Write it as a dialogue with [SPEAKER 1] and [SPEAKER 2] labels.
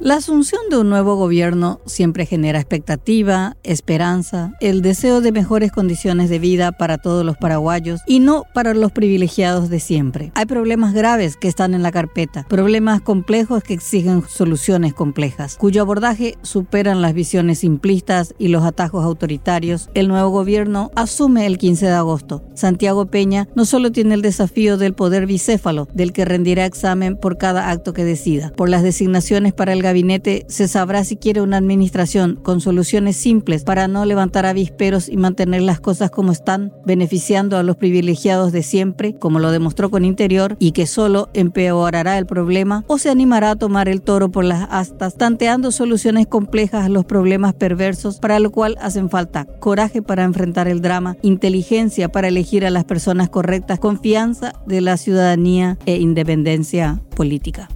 [SPEAKER 1] La asunción de un nuevo gobierno siempre genera expectativa, esperanza, el deseo de mejores condiciones de vida para todos los paraguayos y no para los privilegiados de siempre. Hay problemas graves que están en la carpeta, problemas complejos que exigen soluciones complejas, cuyo abordaje superan las visiones simplistas y los atajos autoritarios. El nuevo gobierno asume el 15 de agosto. Santiago Peña no solo tiene el desafío del poder bicéfalo, del que rendirá examen por cada acto que decida, por las designaciones para el gabinete se sabrá si quiere una administración con soluciones simples para no levantar avisperos y mantener las cosas como están, beneficiando a los privilegiados de siempre, como lo demostró con Interior, y que solo empeorará el problema, o se animará a tomar el toro por las astas, tanteando soluciones complejas a los problemas perversos, para lo cual hacen falta coraje para enfrentar el drama, inteligencia para elegir a las personas correctas, confianza de la ciudadanía e independencia política.